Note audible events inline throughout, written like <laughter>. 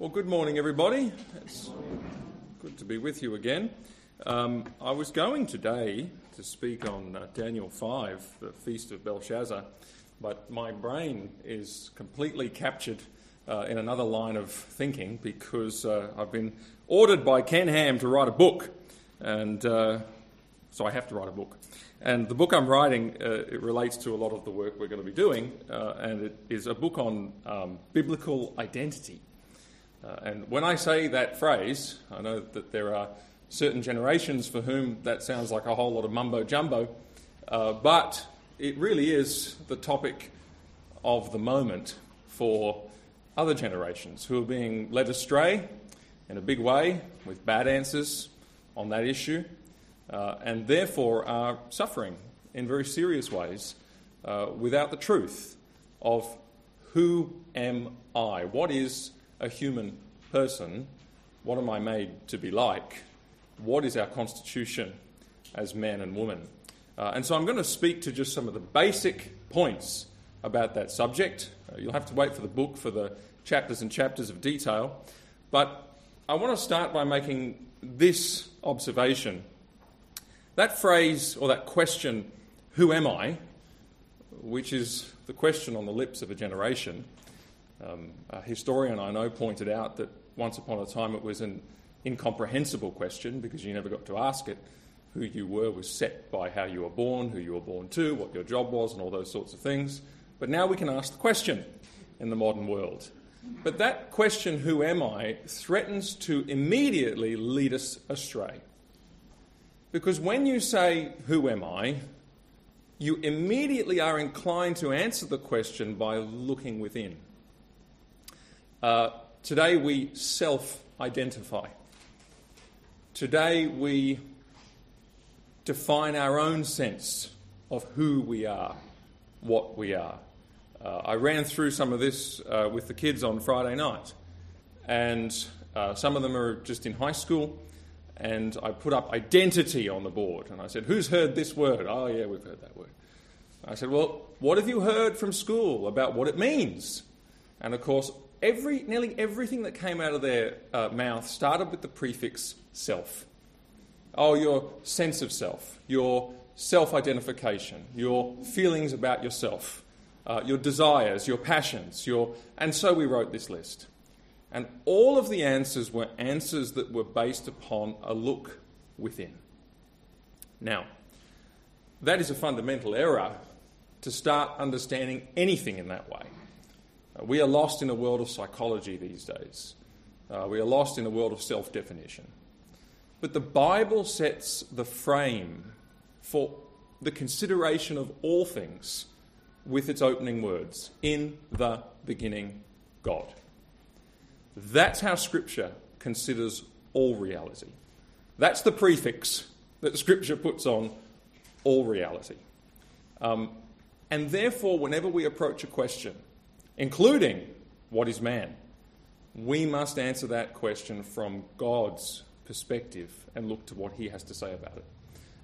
Well, good morning, everybody. It's good to be with you again. Um, I was going today to speak on uh, Daniel 5, the Feast of Belshazzar, but my brain is completely captured uh, in another line of thinking because uh, I've been ordered by Ken Ham to write a book, and uh, so I have to write a book. And the book I'm writing uh, it relates to a lot of the work we're going to be doing, uh, and it is a book on um, biblical identity. Uh, and when I say that phrase, I know that there are certain generations for whom that sounds like a whole lot of mumbo jumbo, uh, but it really is the topic of the moment for other generations who are being led astray in a big way with bad answers on that issue uh, and therefore are suffering in very serious ways uh, without the truth of who am I? What is a human person? What am I made to be like? What is our constitution as man and woman? Uh, and so I'm going to speak to just some of the basic points about that subject. Uh, you'll have to wait for the book for the chapters and chapters of detail. But I want to start by making this observation that phrase or that question, who am I, which is the question on the lips of a generation, um, a historian I know pointed out that once upon a time it was an incomprehensible question because you never got to ask it. Who you were was set by how you were born, who you were born to, what your job was, and all those sorts of things. But now we can ask the question in the modern world. But that question, who am I, threatens to immediately lead us astray. Because when you say, Who am I? you immediately are inclined to answer the question by looking within. Uh, today we self identify. Today we define our own sense of who we are, what we are. Uh, I ran through some of this uh, with the kids on Friday night, and uh, some of them are just in high school, and I put up identity on the board. And I said, Who's heard this word? Oh, yeah, we've heard that word. I said, Well, what have you heard from school about what it means? And of course, every, nearly everything that came out of their uh, mouth started with the prefix self. Oh, your sense of self, your self identification, your feelings about yourself, uh, your desires, your passions, your. And so we wrote this list. And all of the answers were answers that were based upon a look within. Now, that is a fundamental error to start understanding anything in that way. Uh, we are lost in a world of psychology these days. Uh, we are lost in a world of self definition. But the Bible sets the frame for the consideration of all things with its opening words In the beginning, God. That's how Scripture considers all reality. That's the prefix that Scripture puts on all reality. Um, and therefore, whenever we approach a question, including what is man, we must answer that question from God's perspective and look to what he has to say about it.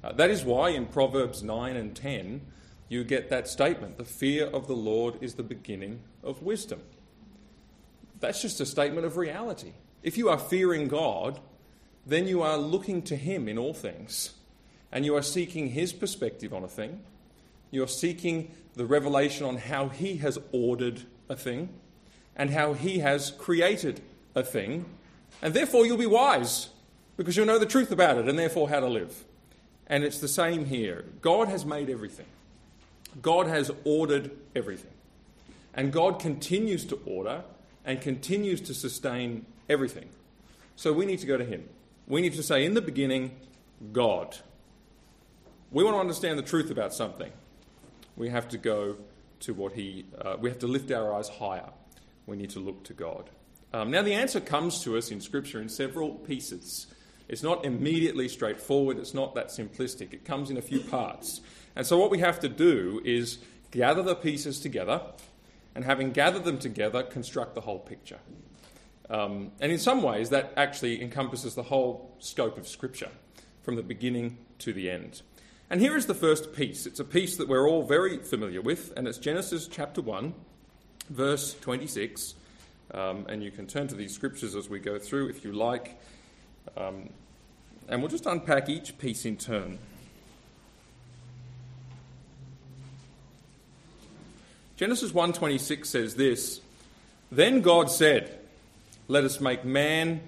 Uh, that is why in Proverbs 9 and 10, you get that statement the fear of the Lord is the beginning of wisdom. That's just a statement of reality. If you are fearing God, then you are looking to Him in all things, and you are seeking His perspective on a thing. You're seeking the revelation on how He has ordered a thing and how He has created a thing, and therefore you'll be wise because you'll know the truth about it and therefore how to live. And it's the same here. God has made everything, God has ordered everything. And God continues to order and continues to sustain everything. So we need to go to Him. We need to say, in the beginning, God. We want to understand the truth about something. We have to go to what He, uh, we have to lift our eyes higher. We need to look to God. Um, now, the answer comes to us in Scripture in several pieces. It's not immediately straightforward, it's not that simplistic. It comes in a few parts. And so, what we have to do is gather the pieces together and having gathered them together, construct the whole picture. Um, and in some ways, that actually encompasses the whole scope of Scripture, from the beginning to the end. And here is the first piece. It's a piece that we're all very familiar with, and it's Genesis chapter 1, verse 26, Um, and you can turn to these scriptures as we go through if you like. Um, and we'll just unpack each piece in turn. Genesis 1:26 says this, then God said, "Let us make man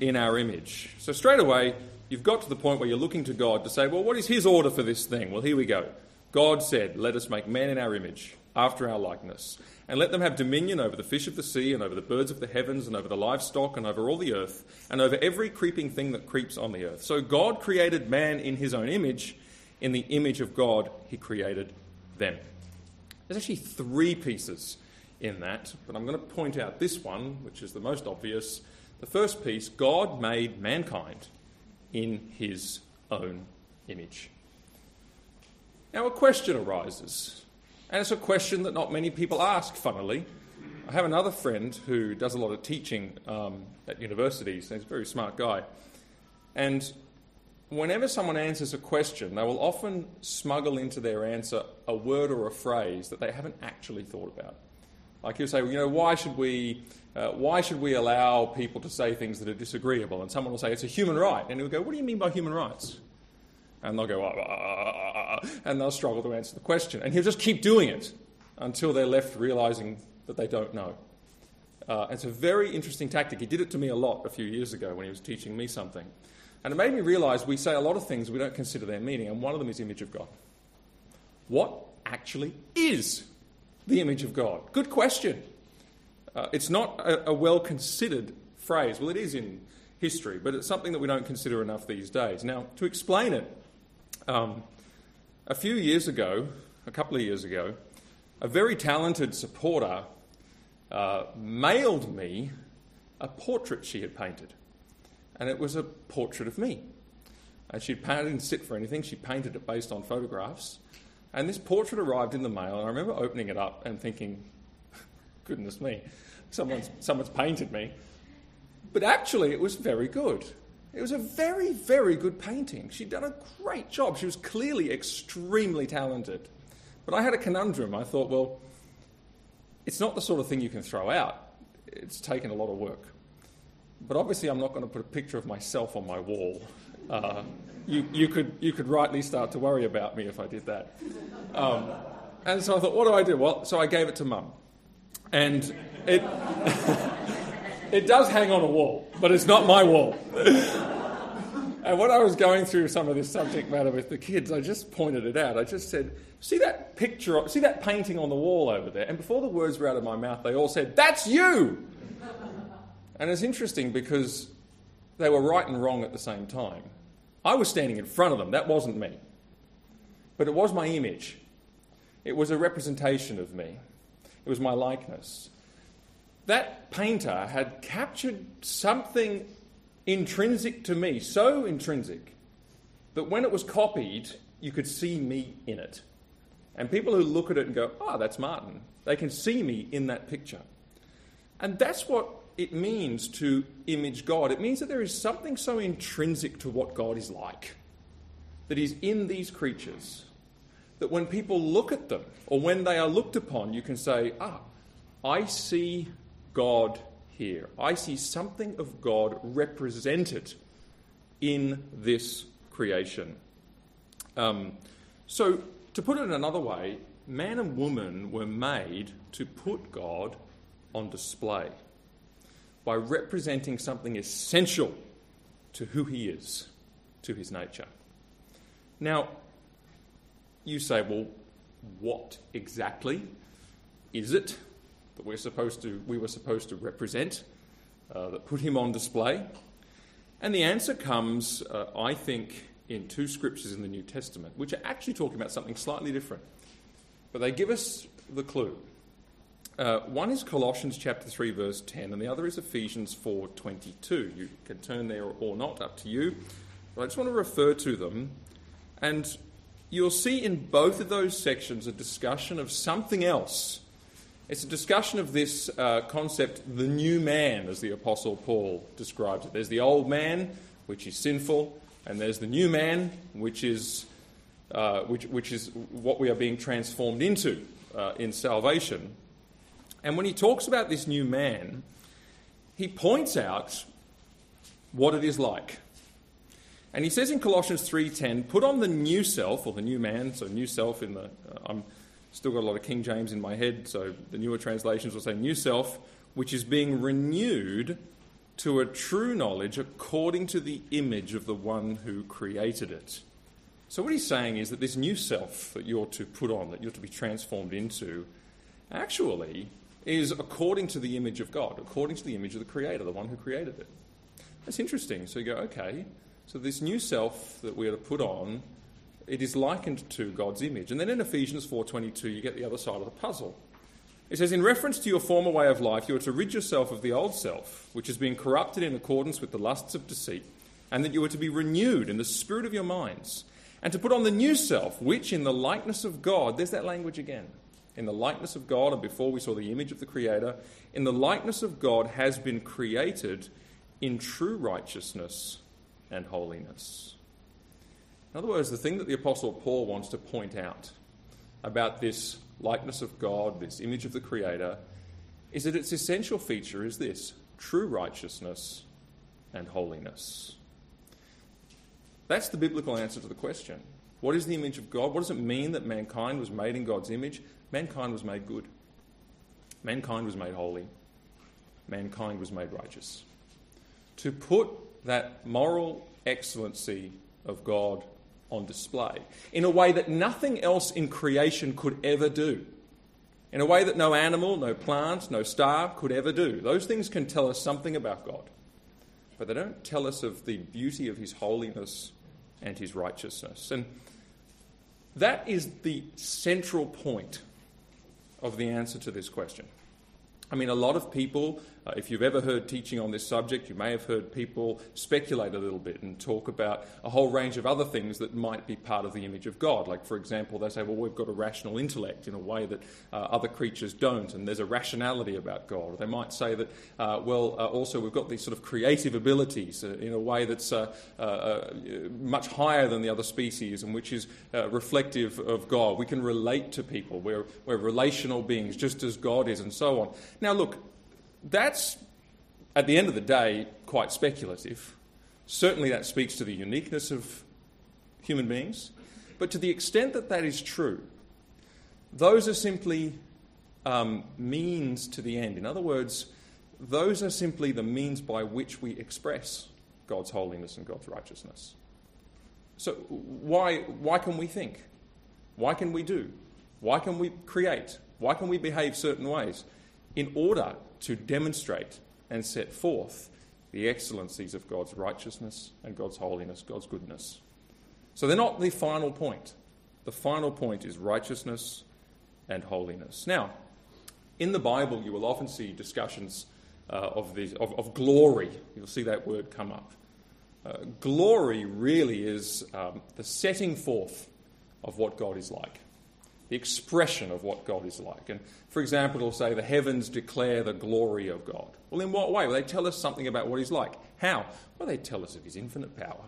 in our image." So straight away, you've got to the point where you're looking to God to say, "Well, what is his order for this thing?" Well, here we go. God said, "Let us make man in our image, after our likeness, and let them have dominion over the fish of the sea, and over the birds of the heavens, and over the livestock, and over all the earth, and over every creeping thing that creeps on the earth. So God created man in his own image. In the image of God, he created them. There's actually three pieces in that, but I'm going to point out this one, which is the most obvious. The first piece God made mankind in his own image. Now, a question arises and it's a question that not many people ask, funnily. I have another friend who does a lot of teaching um, at universities, he's a very smart guy. And whenever someone answers a question, they will often smuggle into their answer a word or a phrase that they haven't actually thought about. Like he'll say, you know, why should we, uh, why should we allow people to say things that are disagreeable? And someone will say it's a human right, and he'll go, what do you mean by human rights? And they'll go, ah, ah, ah, and they'll struggle to answer the question. And he'll just keep doing it until they're left realizing that they don't know. Uh, it's a very interesting tactic. He did it to me a lot a few years ago when he was teaching me something. And it made me realize we say a lot of things we don't consider their meaning, and one of them is image of God. What actually is the image of God? Good question. Uh, it's not a, a well considered phrase. Well, it is in history, but it's something that we don't consider enough these days. Now, to explain it, um, a few years ago, a couple of years ago, a very talented supporter uh, mailed me a portrait she had painted. And it was a portrait of me. And she'd didn't sit for anything, she painted it based on photographs. And this portrait arrived in the mail, and I remember opening it up and thinking, <laughs> goodness me, someone's, someone's painted me. But actually, it was very good. It was a very, very good painting. She'd done a great job. She was clearly extremely talented. But I had a conundrum. I thought, well, it's not the sort of thing you can throw out. It's taken a lot of work. But obviously, I'm not going to put a picture of myself on my wall. Uh, you, you, could, you could rightly start to worry about me if I did that. Um, and so I thought, what do I do? Well, so I gave it to mum. And it. <laughs> It does hang on a wall, but it's not my wall. <laughs> and when I was going through some of this subject matter with the kids, I just pointed it out. I just said, See that picture, see that painting on the wall over there? And before the words were out of my mouth, they all said, That's you! And it's interesting because they were right and wrong at the same time. I was standing in front of them, that wasn't me. But it was my image, it was a representation of me, it was my likeness that painter had captured something intrinsic to me, so intrinsic that when it was copied, you could see me in it. And people who look at it and go, oh, that's Martin, they can see me in that picture. And that's what it means to image God. It means that there is something so intrinsic to what God is like, that is in these creatures, that when people look at them, or when they are looked upon, you can say, ah, I see God here. I see something of God represented in this creation. Um, so, to put it in another way, man and woman were made to put God on display by representing something essential to who he is, to his nature. Now, you say, well, what exactly is it that we're supposed to, we were supposed to represent, uh, that put him on display? And the answer comes, uh, I think, in two scriptures in the New Testament, which are actually talking about something slightly different. But they give us the clue. Uh, one is Colossians chapter 3, verse 10, and the other is Ephesians 4, 22. You can turn there or not, up to you. But I just want to refer to them. And you'll see in both of those sections a discussion of something else it's a discussion of this uh, concept, the new man, as the Apostle Paul describes it. There's the old man, which is sinful, and there's the new man, which is, uh, which, which is what we are being transformed into uh, in salvation. And when he talks about this new man, he points out what it is like. And he says in Colossians 3:10, "Put on the new self or the new man." So new self in the uh, I'm still got a lot of King James in my head, so the newer translations will say new self, which is being renewed to a true knowledge according to the image of the one who created it. So what he's saying is that this new self that you're to put on, that you're to be transformed into, actually is according to the image of God, according to the image of the creator, the one who created it. That's interesting. So you go, okay, so this new self that we are to put on, it is likened to God's image. And then in Ephesians 4:22, you get the other side of the puzzle. It says, In reference to your former way of life, you are to rid yourself of the old self, which has been corrupted in accordance with the lusts of deceit, and that you are to be renewed in the spirit of your minds, and to put on the new self, which in the likeness of God, there's that language again, in the likeness of God, and before we saw the image of the Creator, in the likeness of God has been created in true righteousness and holiness. In other words, the thing that the Apostle Paul wants to point out about this likeness of God, this image of the Creator, is that its essential feature is this true righteousness and holiness. That's the biblical answer to the question. What is the image of God? What does it mean that mankind was made in God's image? Mankind was made good. Mankind was made holy. Mankind was made righteous. To put that moral excellency of God on display in a way that nothing else in creation could ever do. In a way that no animal, no plant, no star could ever do. Those things can tell us something about God, but they don't tell us of the beauty of His holiness and His righteousness. And that is the central point of the answer to this question. I mean, a lot of people, uh, if you've ever heard teaching on this subject, you may have heard people speculate a little bit and talk about a whole range of other things that might be part of the image of God. Like, for example, they say, well, we've got a rational intellect in a way that uh, other creatures don't, and there's a rationality about God. Or they might say that, uh, well, uh, also we've got these sort of creative abilities uh, in a way that's uh, much higher than the other species and which is reflective of God. We can relate to people. We're, we're relational beings, just as God is, and so on. Now, look, that's at the end of the day quite speculative. Certainly, that speaks to the uniqueness of human beings. But to the extent that that is true, those are simply um, means to the end. In other words, those are simply the means by which we express God's holiness and God's righteousness. So, why, why can we think? Why can we do? Why can we create? Why can we behave certain ways? In order to demonstrate and set forth the excellencies of God's righteousness and God's holiness, God's goodness. So they're not the final point. The final point is righteousness and holiness. Now, in the Bible, you will often see discussions uh, of, these, of, of, glory. You'll see that word come up. Uh, glory really is um, the setting forth of what God is like the expression of what God is like. And for example, it'll say, The heavens declare the glory of God. Well, in what way? Well, they tell us something about what He's like. How? Well, they tell us of His infinite power,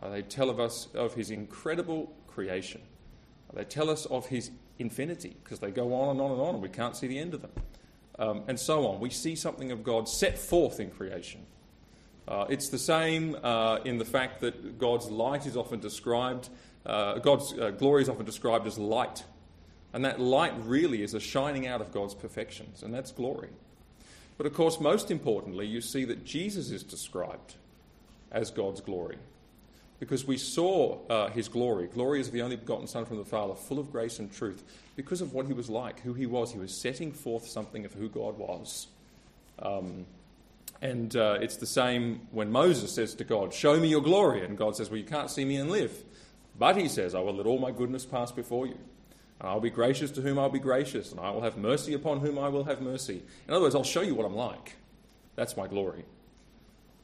uh, they tell of us of His incredible creation, they tell us of His infinity, because they go on and on and on, and we can't see the end of them. Um, and so on. We see something of God set forth in creation. Uh, it's the same uh, in the fact that God's light is often described uh, God's uh, glory is often described as light. And that light really is a shining out of God's perfections, and that's glory. But of course, most importantly, you see that Jesus is described as God's glory. Because we saw uh, his glory. Glory is the only begotten Son from the Father, full of grace and truth, because of what he was like, who he was. He was setting forth something of who God was. Um, and uh, it's the same when Moses says to God, Show me your glory. And God says, Well, you can't see me and live. But he says, I will let all my goodness pass before you. And I'll be gracious to whom I'll be gracious, and I will have mercy upon whom I will have mercy. In other words, I'll show you what I'm like. That's my glory.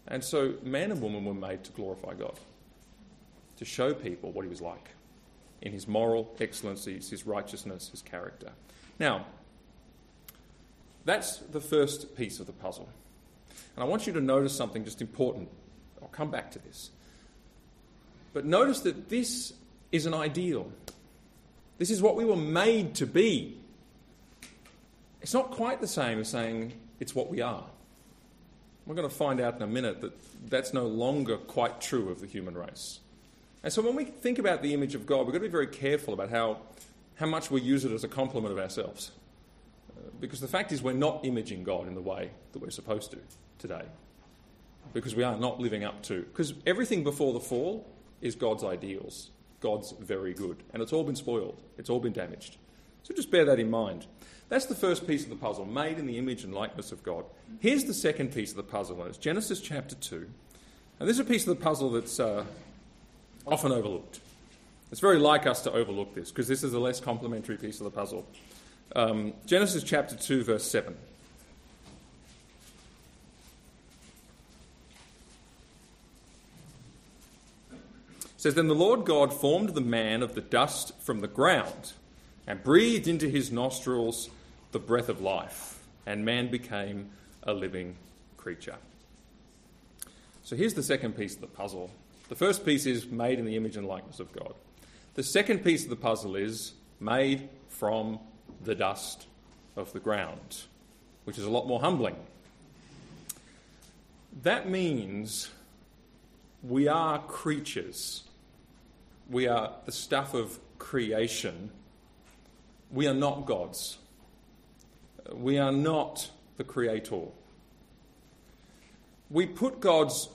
And so, man and woman were made to glorify God, to show people what he was like in his moral excellencies, his righteousness, his character. Now, that's the first piece of the puzzle. And I want you to notice something just important. I'll come back to this. But notice that this is an ideal. This is what we were made to be. It's not quite the same as saying it's what we are. We're going to find out in a minute that that's no longer quite true of the human race. And so when we think about the image of God, we've got to be very careful about how, how much we use it as a compliment of ourselves. Because the fact is, we're not imaging God in the way that we're supposed to today. Because we are not living up to. Because everything before the fall is God's ideals, God's very good. And it's all been spoiled, it's all been damaged. So just bear that in mind. That's the first piece of the puzzle, made in the image and likeness of God. Here's the second piece of the puzzle, and it's Genesis chapter 2. And this is a piece of the puzzle that's uh, often overlooked. It's very like us to overlook this, because this is a less complimentary piece of the puzzle. Um, Genesis chapter 2, verse 7. Says, Then the Lord God formed the man of the dust from the ground and breathed into his nostrils the breath of life, and man became a living creature. So here's the second piece of the puzzle. The first piece is made in the image and likeness of God. The second piece of the puzzle is made from the dust of the ground, which is a lot more humbling. That means we are creatures we are the stuff of creation. We are not gods. We are not the creator. We put God's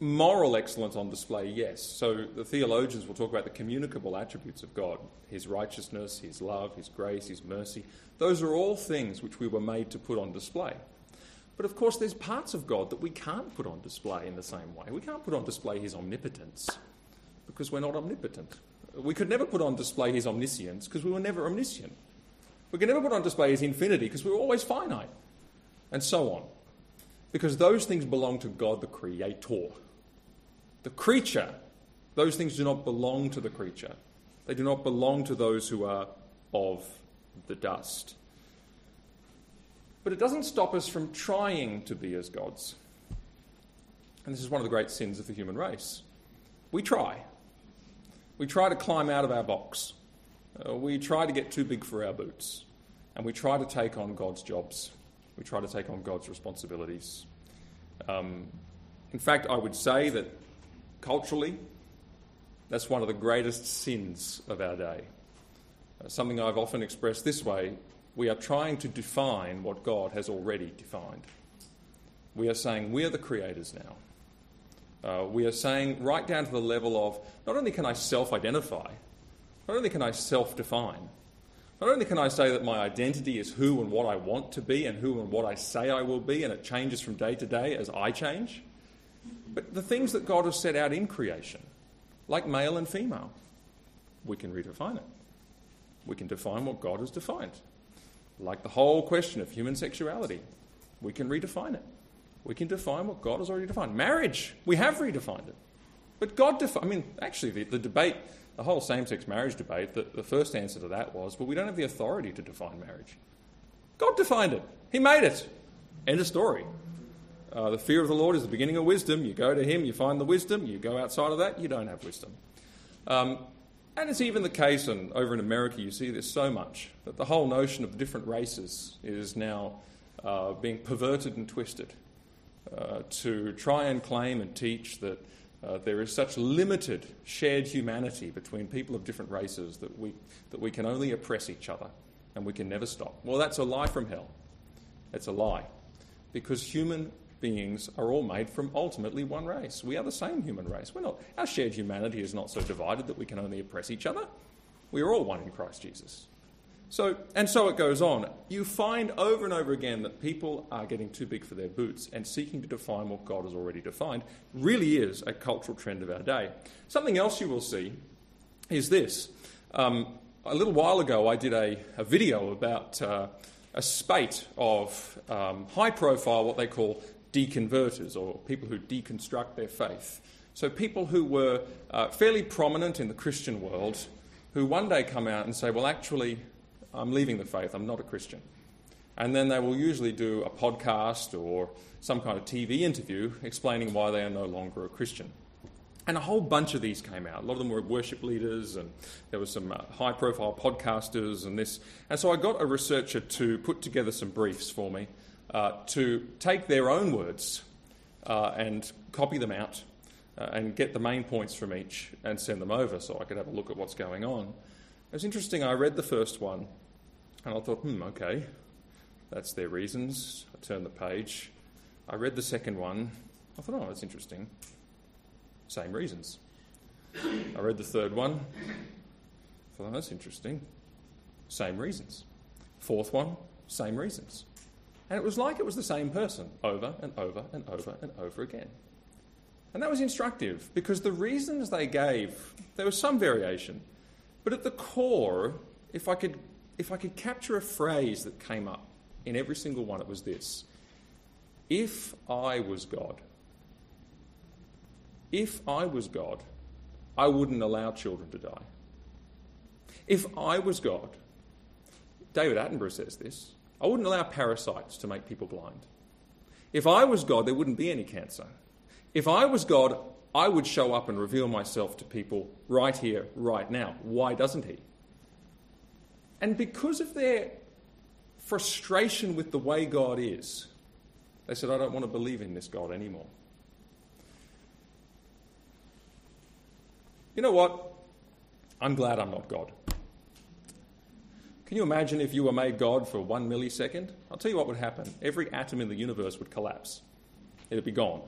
moral excellence on display, yes. So the theologians will talk about the communicable attributes of God his righteousness, his love, his grace, his mercy. Those are all things which we were made to put on display. But of course, there's parts of God that we can't put on display in the same way. We can't put on display his omnipotence because we're not omnipotent. We could never put on display his omniscience because we were never omniscient. We could never put on display his infinity because we were always finite, and so on. Because those things belong to God the Creator. The creature, those things do not belong to the creature. They do not belong to those who are of the dust. But it doesn't stop us from trying to be as gods. And this is one of the great sins of the human race. We try. We try to climb out of our box. Uh, we try to get too big for our boots. And we try to take on God's jobs. We try to take on God's responsibilities. Um, in fact, I would say that culturally, that's one of the greatest sins of our day. Uh, something I've often expressed this way we are trying to define what God has already defined. We are saying we're the creators now. Uh, we are saying right down to the level of not only can I self identify, not only can I self define, not only can I say that my identity is who and what I want to be and who and what I say I will be, and it changes from day to day as I change, but the things that God has set out in creation, like male and female, we can redefine it. We can define what God has defined. Like the whole question of human sexuality, we can redefine it. We can define what God has already defined. Marriage, we have redefined it. But God defined, I mean, actually, the, the debate, the whole same sex marriage debate, the, the first answer to that was, well, we don't have the authority to define marriage. God defined it, He made it. End of story. Uh, the fear of the Lord is the beginning of wisdom. You go to Him, you find the wisdom. You go outside of that, you don't have wisdom. Um, and it's even the case, and over in America, you see this so much, that the whole notion of different races is now uh, being perverted and twisted. Uh, to try and claim and teach that uh, there is such limited shared humanity between people of different races that we, that we can only oppress each other and we can never stop. Well, that's a lie from hell. It's a lie. Because human beings are all made from ultimately one race. We are the same human race. We're not, our shared humanity is not so divided that we can only oppress each other. We are all one in Christ Jesus. So, and so it goes on. You find over and over again that people are getting too big for their boots and seeking to define what God has already defined really is a cultural trend of our day. Something else you will see is this. Um, a little while ago, I did a, a video about uh, a spate of um, high profile, what they call deconverters, or people who deconstruct their faith. So, people who were uh, fairly prominent in the Christian world who one day come out and say, Well, actually, I'm leaving the faith, I'm not a Christian. And then they will usually do a podcast or some kind of TV interview explaining why they are no longer a Christian. And a whole bunch of these came out. A lot of them were worship leaders, and there were some uh, high profile podcasters, and this. And so I got a researcher to put together some briefs for me uh, to take their own words uh, and copy them out uh, and get the main points from each and send them over so I could have a look at what's going on. It was interesting, I read the first one and I thought, hmm, okay, that's their reasons. I turned the page. I read the second one. I thought, oh, that's interesting. Same reasons. I read the third one. I thought, oh, that's interesting. Same reasons. Fourth one, same reasons. And it was like it was the same person over and over and over and over again. And that was instructive because the reasons they gave, there was some variation. But at the core, if I could, if I could capture a phrase that came up in every single one, it was this If I was God, if I was God, I wouldn't allow children to die. If I was God, David Attenborough says this, I wouldn't allow parasites to make people blind. If I was God, there wouldn't be any cancer. If I was God, I would show up and reveal myself to people right here, right now. Why doesn't He? And because of their frustration with the way God is, they said, I don't want to believe in this God anymore. You know what? I'm glad I'm not God. Can you imagine if you were made God for one millisecond? I'll tell you what would happen. Every atom in the universe would collapse, it'd be gone.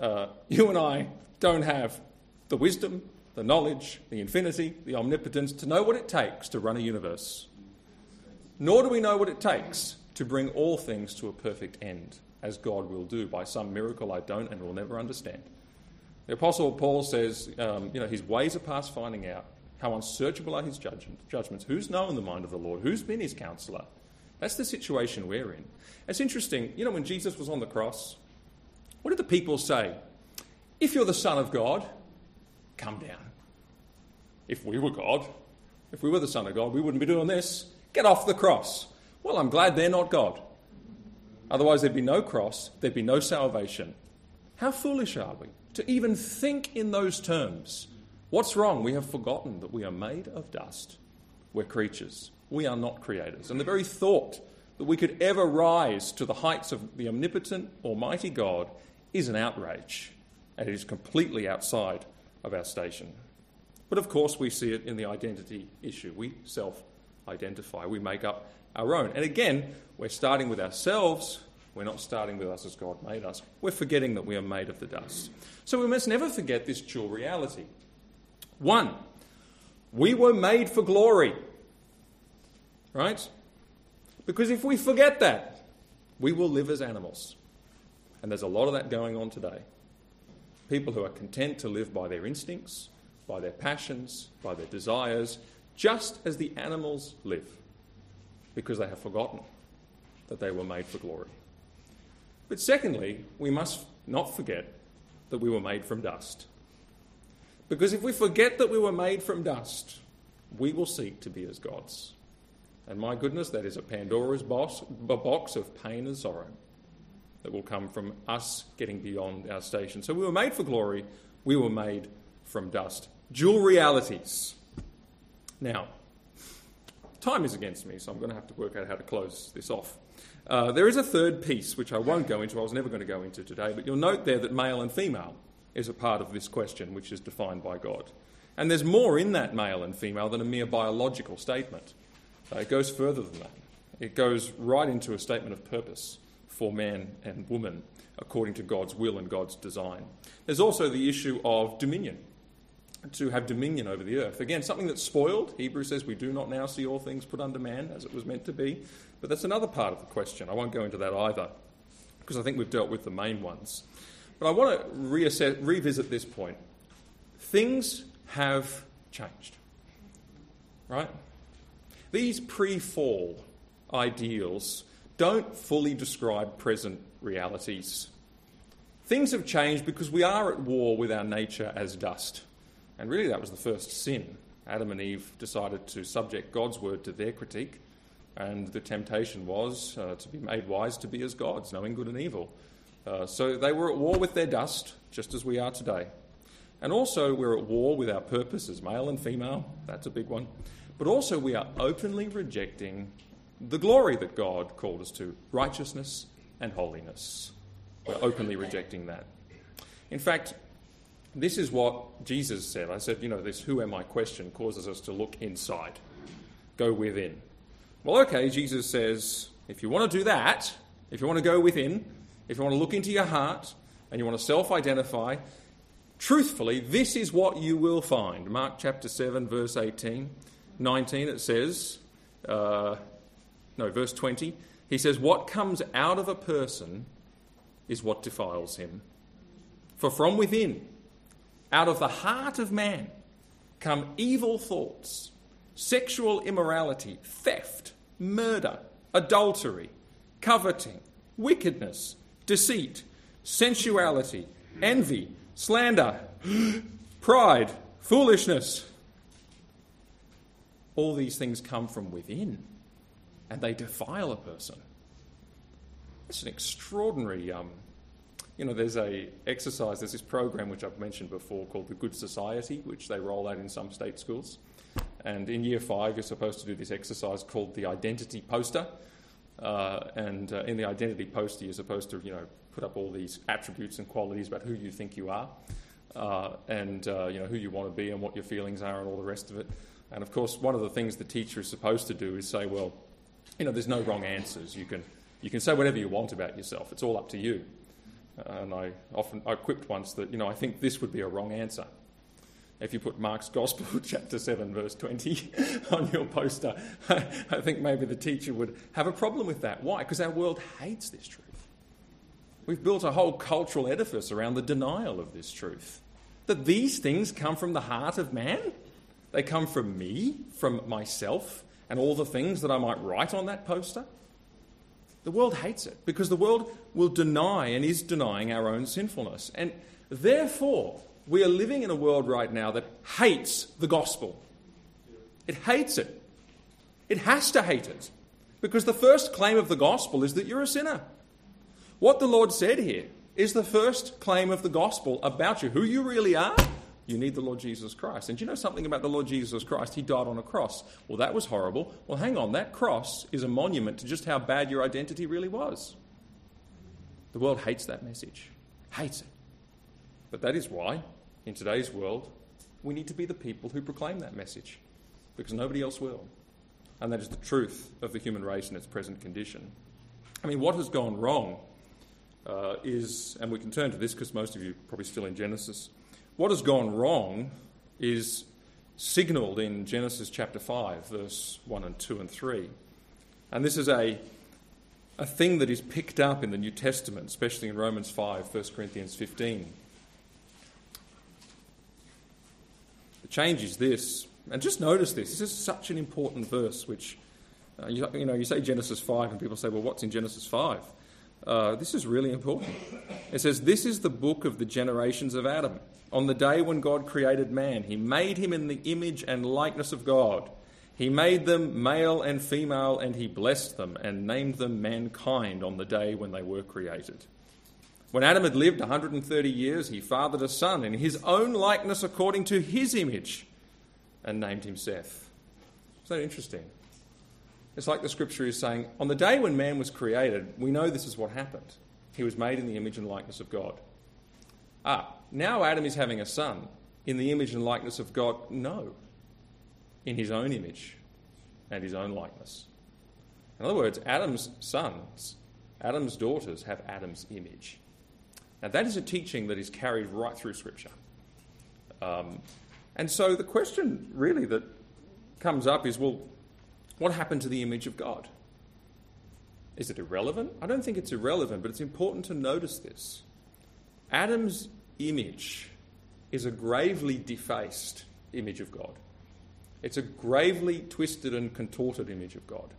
Uh, you and I don't have the wisdom, the knowledge, the infinity, the omnipotence to know what it takes to run a universe. Nor do we know what it takes to bring all things to a perfect end, as God will do by some miracle I don't and will never understand. The Apostle Paul says, um, you know, his ways are past finding out. How unsearchable are his judgments? Who's known the mind of the Lord? Who's been his counselor? That's the situation we're in. It's interesting, you know, when Jesus was on the cross, what did the people say? If you're the Son of God, come down. If we were God, if we were the Son of God, we wouldn't be doing this. Get off the cross. Well, I'm glad they're not God. Otherwise, there'd be no cross, there'd be no salvation. How foolish are we to even think in those terms? What's wrong? We have forgotten that we are made of dust. We're creatures. We are not creators. And the very thought that we could ever rise to the heights of the omnipotent, almighty God is an outrage. And it is completely outside of our station. But of course, we see it in the identity issue. We self identify, we make up our own. And again, we're starting with ourselves. We're not starting with us as God made us. We're forgetting that we are made of the dust. So we must never forget this dual reality. One, we were made for glory. Right? Because if we forget that, we will live as animals. And there's a lot of that going on today. People who are content to live by their instincts, by their passions, by their desires, just as the animals live, because they have forgotten that they were made for glory. But secondly, we must not forget that we were made from dust. Because if we forget that we were made from dust, we will seek to be as gods. And my goodness, that is a Pandora's box, of pain and sorrow that will come from us getting beyond our station. So we were made for glory, we were made from dust. Dual realities. Now, time is against me, so I'm going to have to work out how to close this off. Uh, there is a third piece, which I won't go into, I was never going to go into today, but you'll note there that male and female is a part of this question, which is defined by God. And there's more in that male and female than a mere biological statement. Uh, it goes further than that. It goes right into a statement of purpose for man and woman according to God's will and God's design. There's also the issue of dominion, to have dominion over the earth. Again, something that's spoiled. Hebrews says we do not now see all things put under man as it was meant to be. But that's another part of the question. I won't go into that either because I think we've dealt with the main ones. But I want to reassess, revisit this point. Things have changed, right? These pre fall ideals don't fully describe present realities. Things have changed because we are at war with our nature as dust. And really, that was the first sin. Adam and Eve decided to subject God's word to their critique, and the temptation was uh, to be made wise to be as gods, knowing good and evil. Uh, so they were at war with their dust, just as we are today. And also, we're at war with our purpose as male and female. That's a big one. But also, we are openly rejecting the glory that God called us to righteousness and holiness. We're openly rejecting that. In fact, this is what Jesus said. I said, you know, this who am I question causes us to look inside, go within. Well, okay, Jesus says, if you want to do that, if you want to go within, if you want to look into your heart, and you want to self identify, truthfully, this is what you will find. Mark chapter 7, verse 18, 19, it says, uh, no, verse 20, he says, What comes out of a person is what defiles him. For from within, out of the heart of man, come evil thoughts, sexual immorality, theft, murder, adultery, coveting, wickedness, deceit, sensuality, envy, slander, <gasps> pride, foolishness. All these things come from within and they defile a person. It's an extraordinary um, you know, there's a exercise, there's this program which I've mentioned before called the Good Society, which they roll out in some state schools. And in year five, you're supposed to do this exercise called the identity poster. Uh, and uh, in the identity poster, you're supposed to, you know, put up all these attributes and qualities about who you think you are, uh, and uh, you know who you want to be and what your feelings are and all the rest of it. And of course, one of the things the teacher is supposed to do is say, well, you know, there's no wrong answers. You can you can say whatever you want about yourself. It's all up to you. And I often I quipped once that, you know, I think this would be a wrong answer. If you put Mark's Gospel, <laughs> chapter 7, verse 20, <laughs> on your poster, <laughs> I think maybe the teacher would have a problem with that. Why? Because our world hates this truth. We've built a whole cultural edifice around the denial of this truth. That these things come from the heart of man, they come from me, from myself, and all the things that I might write on that poster. The world hates it because the world will deny and is denying our own sinfulness. And therefore, we are living in a world right now that hates the gospel. It hates it. It has to hate it because the first claim of the gospel is that you're a sinner. What the Lord said here is the first claim of the gospel about you, who you really are you need the Lord Jesus Christ. And do you know something about the Lord Jesus Christ? He died on a cross. Well, that was horrible. Well, hang on, that cross is a monument to just how bad your identity really was. The world hates that message, hates it. But that is why, in today's world, we need to be the people who proclaim that message, because nobody else will. And that is the truth of the human race in its present condition. I mean, what has gone wrong uh, is, and we can turn to this because most of you are probably still in Genesis. What has gone wrong is signalled in Genesis chapter 5, verse 1 and 2 and 3. And this is a, a thing that is picked up in the New Testament, especially in Romans 5, 1 Corinthians 15. The change is this, and just notice this. This is such an important verse, which, uh, you, you, know, you say Genesis 5, and people say, well, what's in Genesis 5? Uh, this is really important. It says, This is the book of the generations of Adam. On the day when God created man, he made him in the image and likeness of God. He made them male and female, and he blessed them and named them mankind on the day when they were created. When Adam had lived 130 years, he fathered a son in his own likeness according to his image and named him Seth. Isn't that interesting? It's like the scripture is saying, on the day when man was created, we know this is what happened. He was made in the image and likeness of God. Ah, now Adam is having a son in the image and likeness of God? No, in his own image and his own likeness. In other words, Adam's sons, Adam's daughters have Adam's image. Now, that is a teaching that is carried right through Scripture. Um, and so the question really that comes up is well, what happened to the image of God? Is it irrelevant? I don't think it's irrelevant, but it's important to notice this. Adam's image is a gravely defaced image of God. It's a gravely twisted and contorted image of God.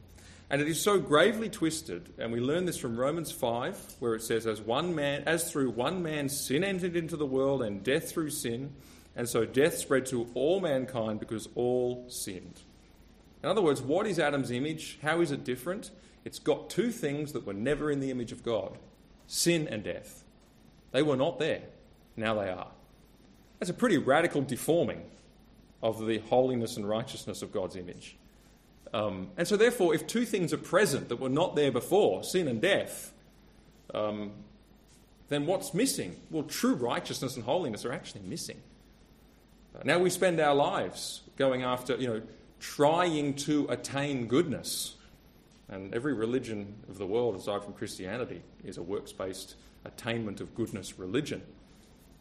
And it is so gravely twisted, and we learn this from Romans 5, where it says, As one man, as through one man sin entered into the world, and death through sin, and so death spread to all mankind because all sinned. In other words, what is Adam's image? How is it different? It's got two things that were never in the image of God sin and death. They were not there. Now they are. That's a pretty radical deforming of the holiness and righteousness of God's image. Um, and so, therefore, if two things are present that were not there before, sin and death, um, then what's missing? Well, true righteousness and holiness are actually missing. Now we spend our lives going after, you know, trying to attain goodness. And every religion of the world, aside from Christianity, is a works based attainment of goodness religion.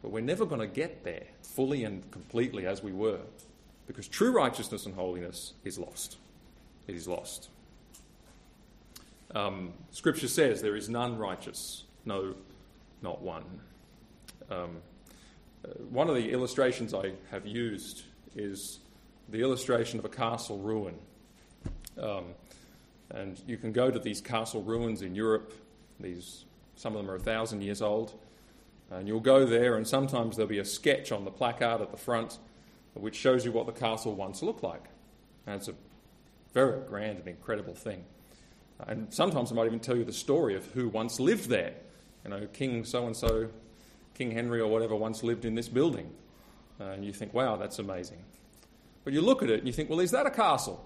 But we're never going to get there fully and completely as we were, because true righteousness and holiness is lost. It is lost. Um, scripture says there is none righteous, no, not one. Um, uh, one of the illustrations I have used is the illustration of a castle ruin. Um, and you can go to these castle ruins in Europe. These, some of them are a thousand years old. And you'll go there, and sometimes there'll be a sketch on the placard at the front which shows you what the castle once looked like. And it's a very grand and incredible thing. And sometimes I might even tell you the story of who once lived there. You know, King so and so, King Henry or whatever, once lived in this building. Uh, and you think, wow, that's amazing. But you look at it and you think, well, is that a castle?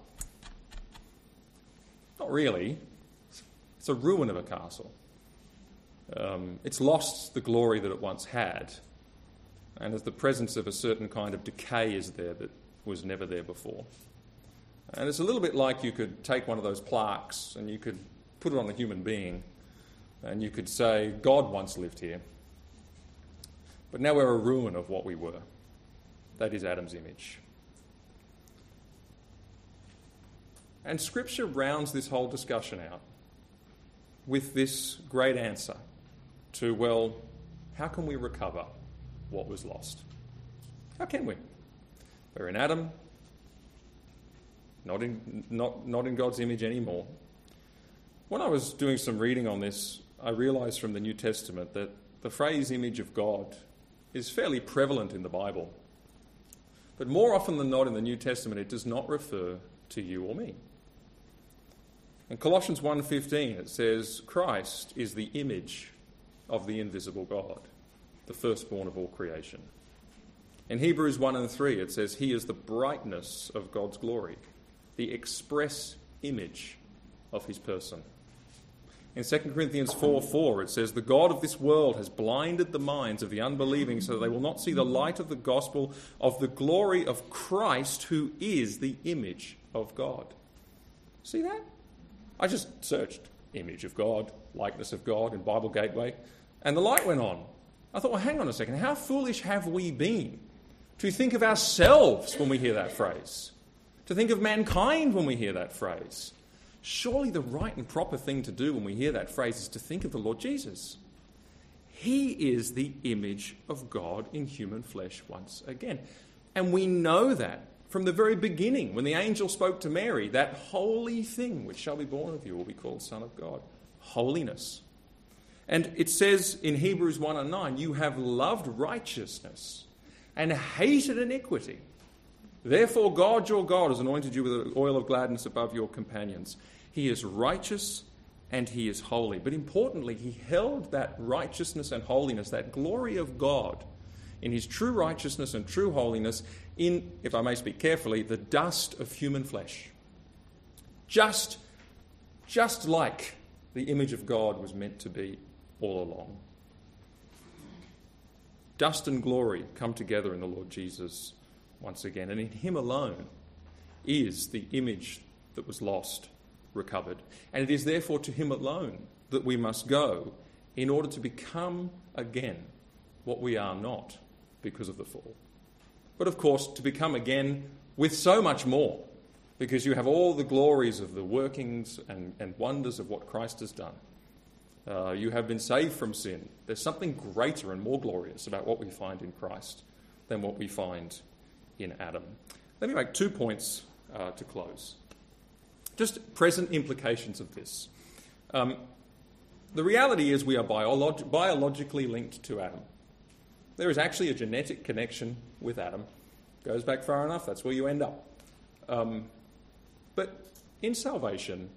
Not really. It's a ruin of a castle. Um, it's lost the glory that it once had. And as the presence of a certain kind of decay is there that was never there before. And it's a little bit like you could take one of those plaques and you could put it on a human being and you could say, God once lived here. But now we're a ruin of what we were. That is Adam's image. And Scripture rounds this whole discussion out with this great answer to, well, how can we recover what was lost? How can we? We're in Adam, not in, not, not in God's image anymore. When I was doing some reading on this, I realized from the New Testament that the phrase image of God is fairly prevalent in the Bible. But more often than not in the New Testament, it does not refer to you or me. In Colossians 1:15 it says Christ is the image of the invisible God, the firstborn of all creation. In Hebrews 1 and 3 it says he is the brightness of God's glory the express image of his person. In 2 Corinthians 4 4, it says, The God of this world has blinded the minds of the unbelieving so that they will not see the light of the gospel of the glory of Christ, who is the image of God. See that? I just searched image of God, likeness of God in Bible Gateway, and the light went on. I thought, well, hang on a second. How foolish have we been to think of ourselves when we hear that phrase? to think of mankind when we hear that phrase. Surely the right and proper thing to do when we hear that phrase is to think of the Lord Jesus. He is the image of God in human flesh once again. And we know that from the very beginning when the angel spoke to Mary that holy thing which shall be born of you will be called Son of God. Holiness. And it says in Hebrews 1 and 9, you have loved righteousness and hated iniquity. Therefore, God your God has anointed you with the oil of gladness above your companions. He is righteous and he is holy. But importantly, he held that righteousness and holiness, that glory of God, in his true righteousness and true holiness, in, if I may speak carefully, the dust of human flesh. Just, just like the image of God was meant to be all along. Dust and glory come together in the Lord Jesus once again, and in Him alone is the image that was lost recovered. And it is therefore to Him alone that we must go in order to become again what we are not because of the fall. But of course, to become again with so much more, because you have all the glories of the workings and, and wonders of what Christ has done. Uh, you have been saved from sin. There's something greater and more glorious about what we find in Christ than what we find in Adam. Let me make two points uh, to close. Just present implications of this. Um, the reality is we are biolog- biologically linked to Adam. There is actually a genetic connection with Adam. Goes back far enough, that's where you end up. Um, but in salvation,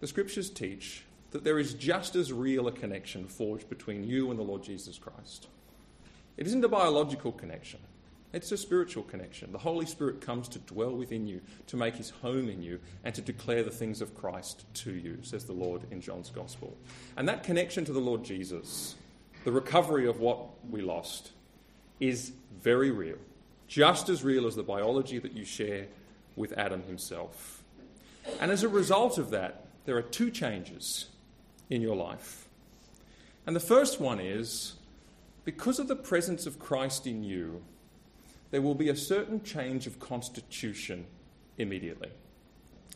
the scriptures teach that there is just as real a connection forged between you and the Lord Jesus Christ. It isn't a biological connection, it's a spiritual connection. The Holy Spirit comes to dwell within you, to make his home in you, and to declare the things of Christ to you, says the Lord in John's Gospel. And that connection to the Lord Jesus the recovery of what we lost, is very real, just as real as the biology that you share with Adam himself. And as a result of that, there are two changes in your life. And the first one is because of the presence of Christ in you, there will be a certain change of constitution immediately.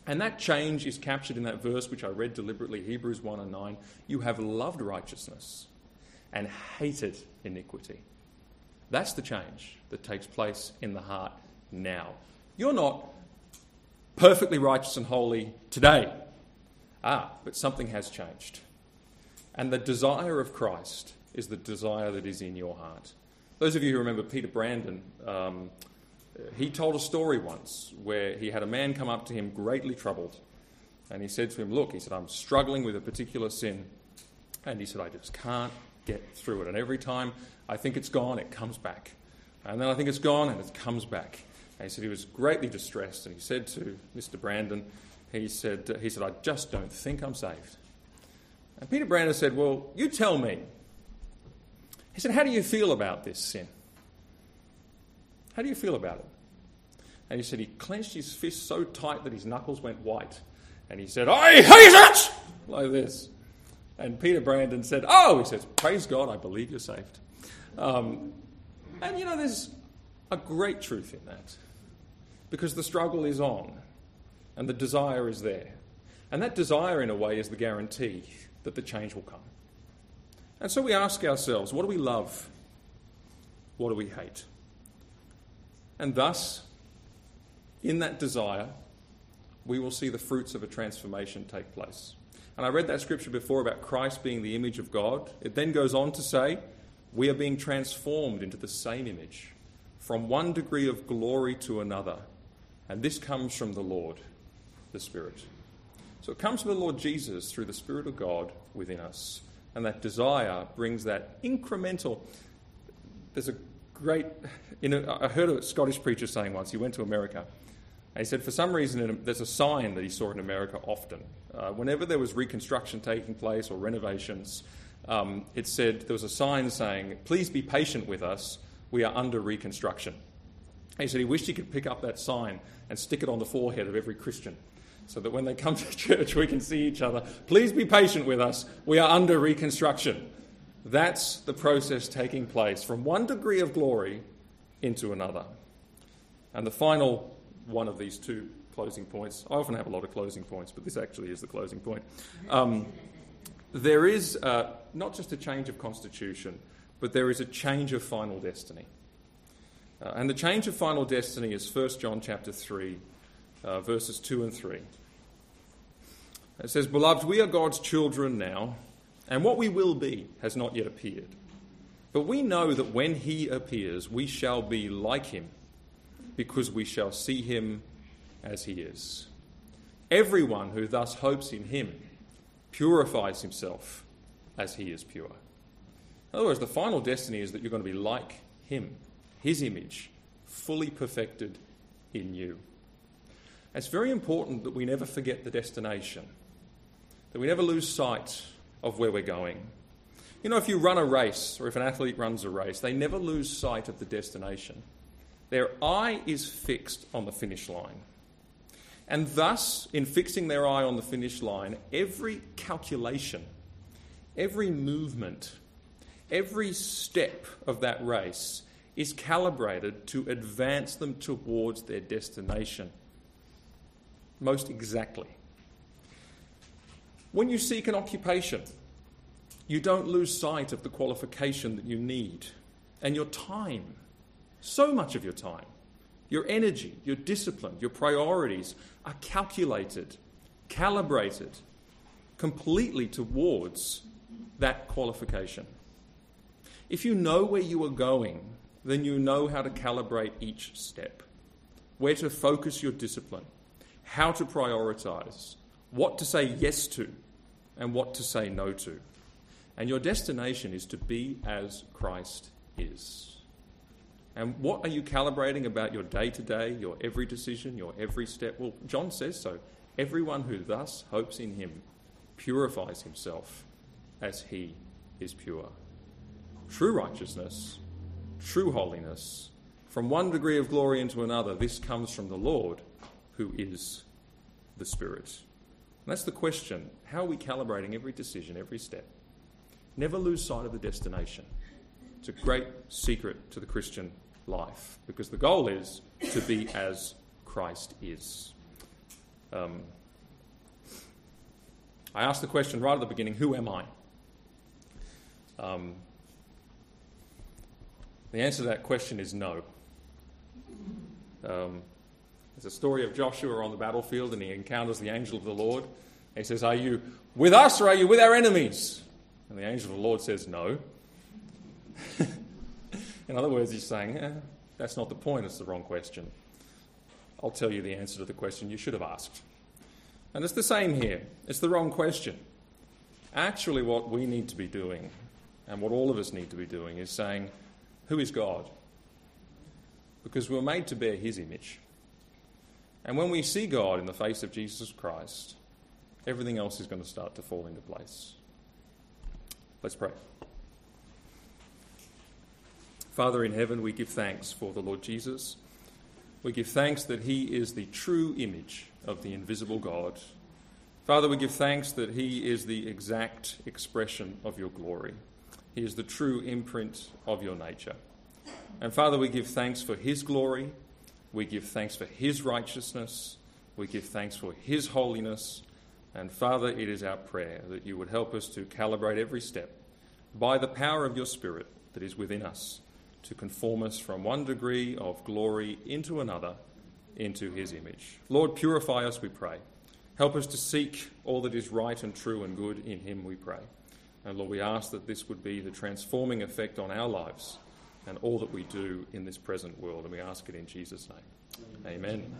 And that change is captured in that verse which I read deliberately, Hebrews 1 and 9. You have loved righteousness and hated iniquity. That's the change that takes place in the heart now. You're not perfectly righteous and holy today. Ah, but something has changed. And the desire of Christ is the desire that is in your heart. Those of you who remember Peter Brandon, um, he told a story once where he had a man come up to him greatly troubled. And he said to him, Look, he said, I'm struggling with a particular sin. And he said, I just can't get through it. And every time I think it's gone, it comes back. And then I think it's gone, and it comes back. And he said he was greatly distressed. And he said to Mr. Brandon, he said, he said, I just don't think I'm saved. And Peter Brandon said, Well, you tell me. He said, How do you feel about this sin? How do you feel about it? And he said he clenched his fist so tight that his knuckles went white. And he said, I hate it! Like this. And Peter Brandon said, Oh, he says, Praise God, I believe you're saved. Um, and you know, there's a great truth in that. Because the struggle is on and the desire is there. And that desire, in a way, is the guarantee that the change will come. And so we ask ourselves, what do we love? What do we hate? And thus, in that desire, we will see the fruits of a transformation take place. And I read that scripture before about Christ being the image of God. It then goes on to say, we are being transformed into the same image from one degree of glory to another. And this comes from the Lord, the Spirit. So it comes from the Lord Jesus through the Spirit of God within us. And that desire brings that incremental. There's a great. You know, I heard a Scottish preacher saying once, he went to America, and he said for some reason there's a sign that he saw in America often. Uh, whenever there was reconstruction taking place or renovations, um, it said there was a sign saying, Please be patient with us, we are under reconstruction. He said he wished he could pick up that sign and stick it on the forehead of every Christian so that when they come <laughs> to church we can see each other. Please be patient with us, we are under reconstruction. That's the process taking place from one degree of glory into another. And the final one of these two closing points, I often have a lot of closing points, but this actually is the closing point. Um, there is uh, not just a change of constitution, but there is a change of final destiny. Uh, and the change of final destiny is 1 John chapter 3, uh, verses 2 and 3. It says, Beloved, we are God's children now and what we will be has not yet appeared. But we know that when he appears, we shall be like him, because we shall see him as he is. Everyone who thus hopes in him purifies himself as he is pure. In other words, the final destiny is that you're going to be like him, his image, fully perfected in you. It's very important that we never forget the destination, that we never lose sight of where we're going. You know, if you run a race or if an athlete runs a race, they never lose sight of the destination. Their eye is fixed on the finish line. And thus, in fixing their eye on the finish line, every calculation, every movement, every step of that race is calibrated to advance them towards their destination most exactly. When you seek an occupation, you don't lose sight of the qualification that you need and your time, so much of your time, your energy, your discipline, your priorities are calculated, calibrated completely towards that qualification. If you know where you are going, then you know how to calibrate each step, where to focus your discipline, how to prioritize, what to say yes to, and what to say no to. And your destination is to be as Christ is. And what are you calibrating about your day to day, your every decision, your every step? Well, John says so. Everyone who thus hopes in him purifies himself as he is pure. true righteousness, true holiness, from one degree of glory into another, this comes from the Lord, who is the Spirit. And that's the question. How are we calibrating every decision, every step? Never lose sight of the destination. It's a great secret to the Christian life because the goal is to be as Christ is. Um, I asked the question right at the beginning who am I? Um, the answer to that question is no. Um, there's a story of Joshua on the battlefield and he encounters the angel of the Lord. He says, Are you with us or are you with our enemies? And the angel of the Lord says, No. <laughs> In other words, he's saying, eh, That's not the point, it's the wrong question. I'll tell you the answer to the question you should have asked. And it's the same here. It's the wrong question. Actually, what we need to be doing, and what all of us need to be doing, is saying, Who is God? Because we're made to bear His image. And when we see God in the face of Jesus Christ, everything else is going to start to fall into place. Let's pray. Father in heaven, we give thanks for the Lord Jesus. We give thanks that he is the true image of the invisible God. Father, we give thanks that he is the exact expression of your glory. He is the true imprint of your nature. And Father, we give thanks for his glory. We give thanks for his righteousness. We give thanks for his holiness. And Father, it is our prayer that you would help us to calibrate every step by the power of your Spirit that is within us to conform us from one degree of glory into another, into his image. Lord, purify us, we pray. Help us to seek all that is right and true and good in him, we pray. And Lord, we ask that this would be the transforming effect on our lives and all that we do in this present world. And we ask it in Jesus' name. Amen.